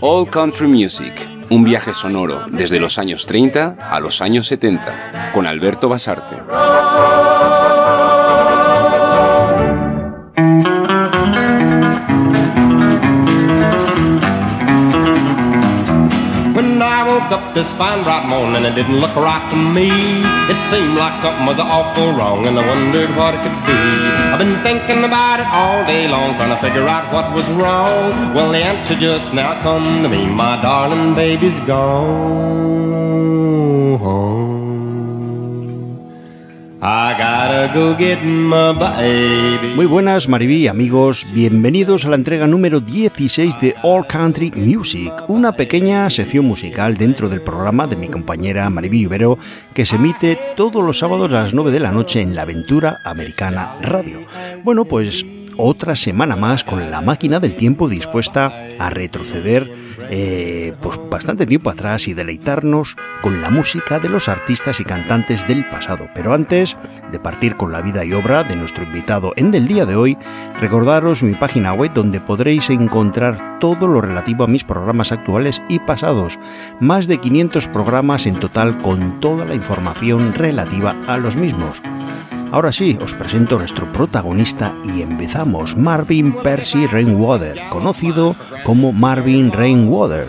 All Country Music, un viaje sonoro desde los años 30 a los años 70, con Alberto Basarte. This fine bright morning and it didn't look right to me. It seemed like something was awful wrong and I wondered what it could be. I've been thinking about it all day long, trying to figure out what was wrong. Well, the answer just now come to me. My darling baby's gone. Muy buenas, Maribí, amigos. Bienvenidos a la entrega número 16 de All Country Music, una pequeña sección musical dentro del programa de mi compañera Maribí Ubero que se emite todos los sábados a las 9 de la noche en la Aventura Americana Radio. Bueno, pues otra semana más con la máquina del tiempo dispuesta a retroceder eh, pues bastante tiempo atrás y deleitarnos con la música de los artistas y cantantes del pasado. Pero antes de partir con la vida y obra de nuestro invitado en del día de hoy, recordaros mi página web donde podréis encontrar todo lo relativo a mis programas actuales y pasados. Más de 500 programas en total con toda la información relativa a los mismos. Ahora sí, os presento a nuestro protagonista y empezamos, Marvin Percy Rainwater, conocido como Marvin Rainwater.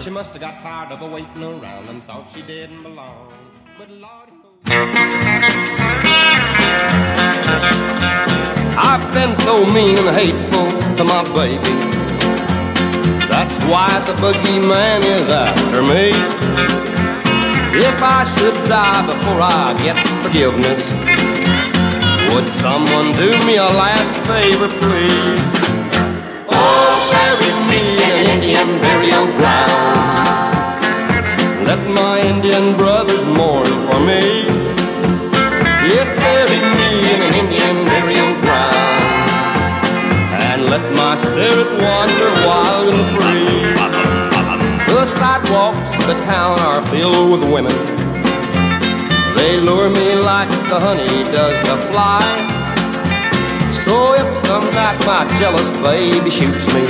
I've been so mean and hateful to my baby. That's why the boogeyman is after me. If I should die before I get forgiveness, Would someone do me a last favor, please? Oh, bury me in an Indian burial ground. Let my Indian brothers mourn for me. Yes, bury me in an Indian burial ground. And let my spirit wander wild and free. The sidewalks of the town are filled with women they lure me like the honey does the fly. So if some night my jealous baby shoots me,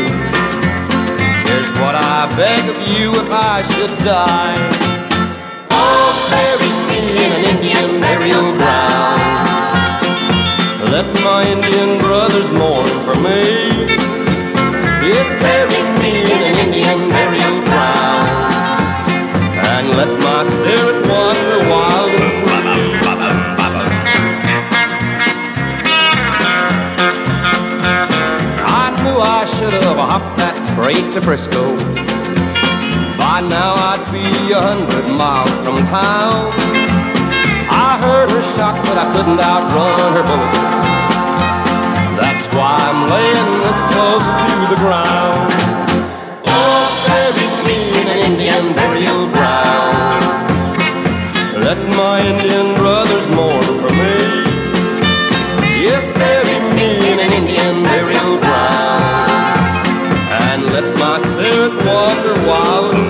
here's what I beg of you if I should die. Oh, bury me in an Indian burial ground. Let my Indian brothers mourn for me. If bury to Frisco. By now I'd be a hundred miles from town. I heard her shock, but I couldn't outrun her bullet. That's why I'm laying this close to the ground. Oh, bury me in an Indian burial ground. Let my Indian brothers mourn wander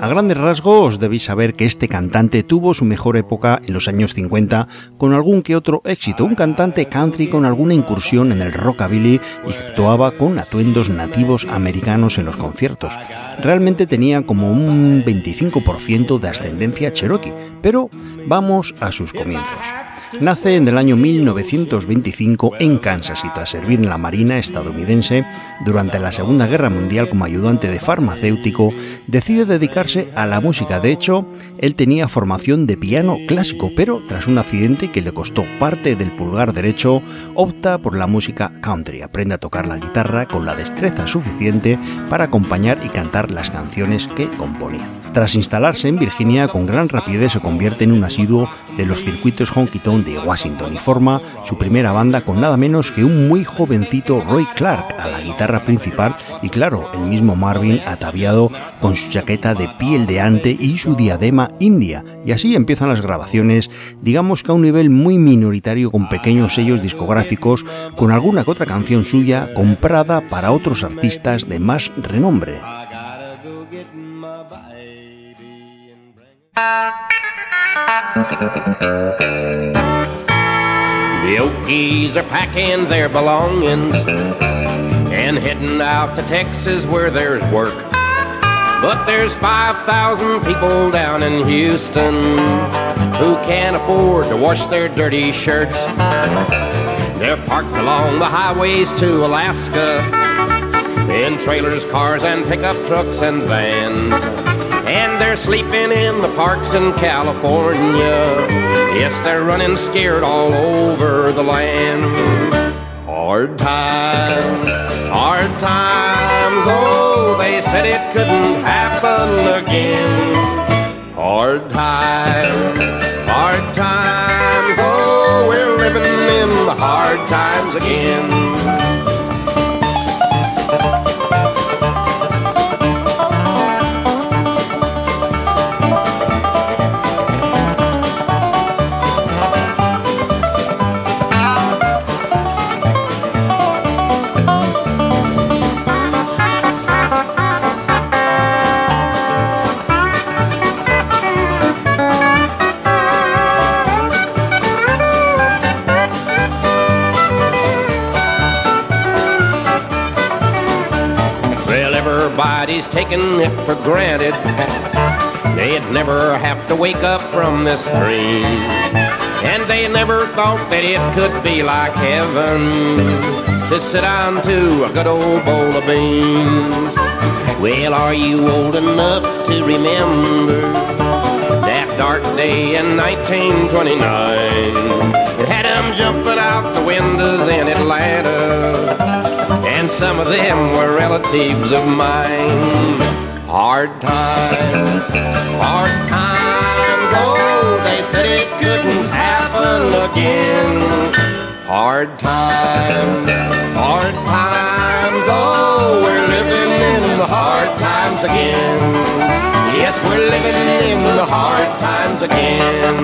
A grandes rasgos debéis saber que este cantante tuvo su mejor época en los años 50 con algún que otro éxito, un cantante country con alguna incursión en el rockabilly y que actuaba con atuendos nativos americanos en los conciertos. Realmente tenía como un 25% de ascendencia cherokee, pero vamos a sus comienzos. Nace en el año 1925 en Kansas y tras servir en la Marina estadounidense durante la Segunda Guerra Mundial como ayudante de farmacéutico, decide dedicarse a la música. De hecho, él tenía formación de piano clásico, pero tras un accidente que le costó parte del pulgar derecho, opta por la música country. Aprende a tocar la guitarra con la destreza suficiente para acompañar y cantar las canciones que componía. Tras instalarse en Virginia, con gran rapidez se convierte en un asiduo de los circuitos honky tonk de Washington y forma su primera banda con nada menos que un muy jovencito Roy Clark a la guitarra principal y claro, el mismo Marvin ataviado con su chaqueta de piel de ante y su diadema india. Y así empiezan las grabaciones, digamos que a un nivel muy minoritario con pequeños sellos discográficos, con alguna que otra canción suya comprada para otros artistas de más renombre. The Okies are packing their belongings and heading out to Texas where there's work. But there's 5,000 people down in Houston who can't afford to wash their dirty shirts. They're parked along the highways to Alaska in trailers, cars, and pickup trucks and vans. And they're sleeping in the parks in California. Yes, they're running scared all over the land. Hard times, hard times, oh, they said it couldn't happen again. Hard times, hard times, oh, we're living in the hard times again. Everybody's taking it for granted. They'd never have to wake up from this dream. And they never thought that it could be like heaven to sit down to a good old bowl of beans. Well, are you old enough to remember that dark day in 1929? It had them jumping out the windows in Atlanta some of them were relatives of mine. Hard times, hard times, oh, they said it couldn't happen again. Hard times, hard times, oh, we're living in the hard times again. Yes, we're living in the hard times again.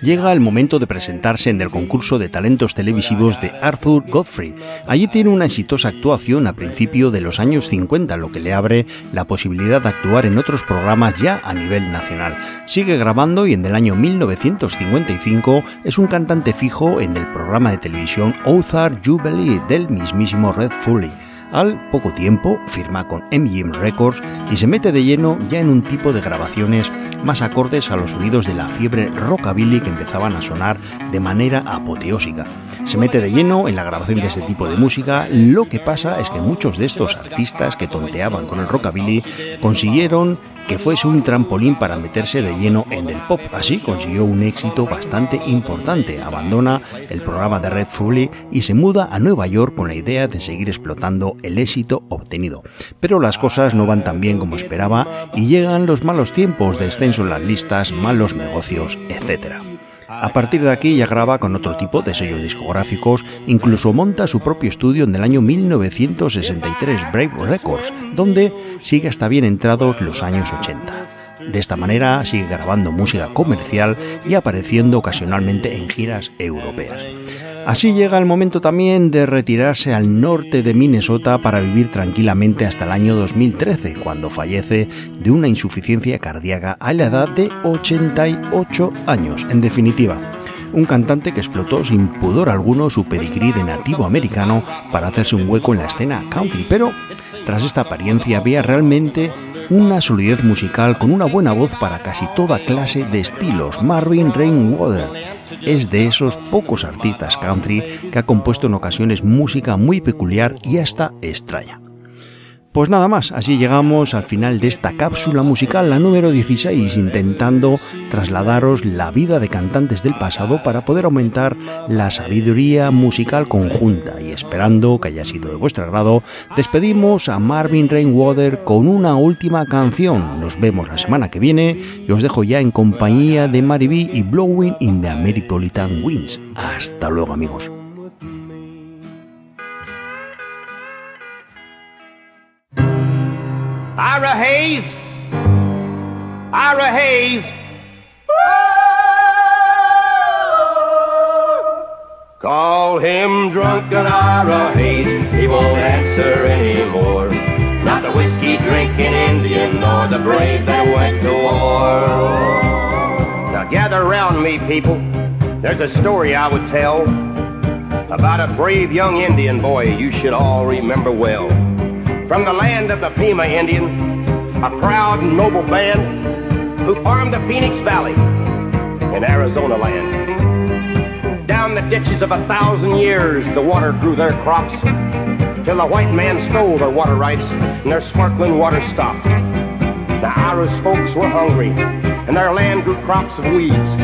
Llega el momento de presentarse en el concurso de talentos televisivos de Arthur Godfrey. Allí tiene una exitosa actuación a principio de los años 50, lo que le abre la posibilidad de actuar en otros programas ya a nivel nacional. Sigue grabando y en el año 1955 es un cantante fijo en el programa de televisión Ozark Jubilee del mismísimo Red Foley. Al poco tiempo firma con MGM Records y se mete de lleno ya en un tipo de grabaciones más acordes a los sonidos de la fiebre rockabilly que empezaban a sonar de manera apoteósica. Se mete de lleno en la grabación de este tipo de música, lo que pasa es que muchos de estos artistas que tonteaban con el rockabilly consiguieron que fuese un trampolín para meterse de lleno en el pop. Así consiguió un éxito bastante importante. Abandona el programa de Red Foley y se muda a Nueva York con la idea de seguir explotando el éxito obtenido. Pero las cosas no van tan bien como esperaba y llegan los malos tiempos, descenso en las listas, malos negocios, etc. A partir de aquí ya graba con otro tipo de sellos discográficos, incluso monta su propio estudio en el año 1963, Brave Records, donde sigue hasta bien entrados los años 80. De esta manera sigue grabando música comercial y apareciendo ocasionalmente en giras europeas. Así llega el momento también de retirarse al norte de Minnesota para vivir tranquilamente hasta el año 2013, cuando fallece de una insuficiencia cardíaca a la edad de 88 años. En definitiva, un cantante que explotó sin pudor alguno su pedigrí de nativo americano para hacerse un hueco en la escena country, pero tras esta apariencia había realmente una solidez musical con una buena voz para casi toda clase de estilos. Marvin Rainwater es de esos pocos artistas country que ha compuesto en ocasiones música muy peculiar y hasta extraña. Pues nada más, así llegamos al final de esta cápsula musical, la número 16, intentando trasladaros la vida de cantantes del pasado para poder aumentar la sabiduría musical conjunta y esperando que haya sido de vuestro agrado, despedimos a Marvin Rainwater con una última canción. Nos vemos la semana que viene y os dejo ya en compañía de Mary B y Blowing in the Ameripolitan Winds. Hasta luego amigos. Ira Hayes. Ira Hayes. Call him drunken Ira Hayes. He won't answer anymore. Not the whiskey drinking Indian nor the brave that went to war. Now gather round me, people. There's a story I would tell about a brave young Indian boy you should all remember well. From the land of the Pima Indian, a proud and noble band who farmed the Phoenix Valley in Arizona land. Down the ditches of a thousand years, the water grew their crops till the white man stole their water rights and their sparkling water stopped. The Ira's folks were hungry and their land grew crops of weeds.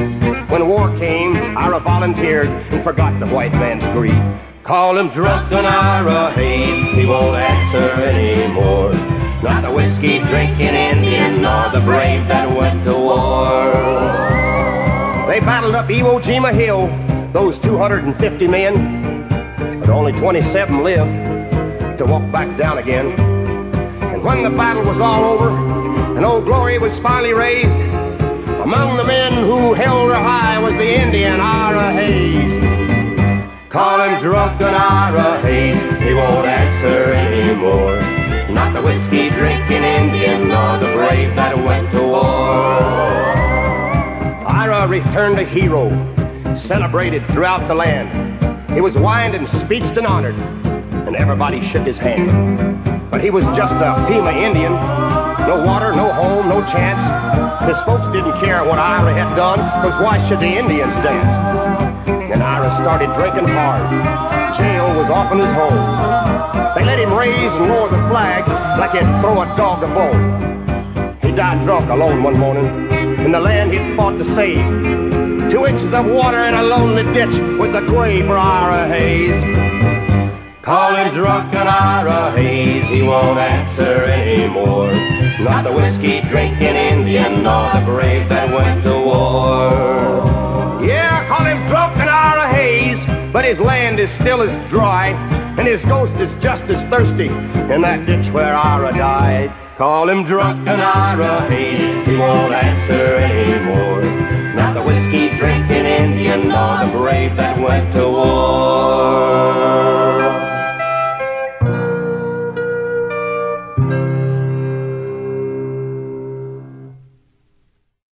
When war came, Ira volunteered and forgot the white man's greed. Call him drunken Ira Hayes, he won't answer anymore. Not the whiskey drinking Indian, nor the brave that went to war. They battled up Iwo Jima Hill, those 250 men, but only 27 lived to walk back down again. And when the battle was all over, and Old Glory was finally raised, among the men who held her high was the Indian Ira Hayes. Call him drunk drunken Ira Hayes, he won't answer anymore. Not the whiskey drinking Indian, nor the brave that went to war. Ira returned a hero, celebrated throughout the land. He was wined and speeched and honored, and everybody shook his hand. But he was just a Pima Indian, no water, no home, no chance. His folks didn't care what Ira had done, cause why should the Indians dance? And Ira started drinking hard. Jail was often his home. They let him raise and lower the flag like he'd throw a dog a bone. He died drunk alone one morning in the land he'd fought to save. Two inches of water in a lonely ditch was a grave for Ira Hayes. Call him drunken Ira Hayes, he won't answer anymore. Not the whiskey drinking Indian, nor the brave that went to war. his land is still as dry, and his ghost is just as thirsty in that ditch where Ira died. Call him drunk and Ira Hayes, he won't answer anymore. Not the whiskey drinking Indian, nor the brave that went to war.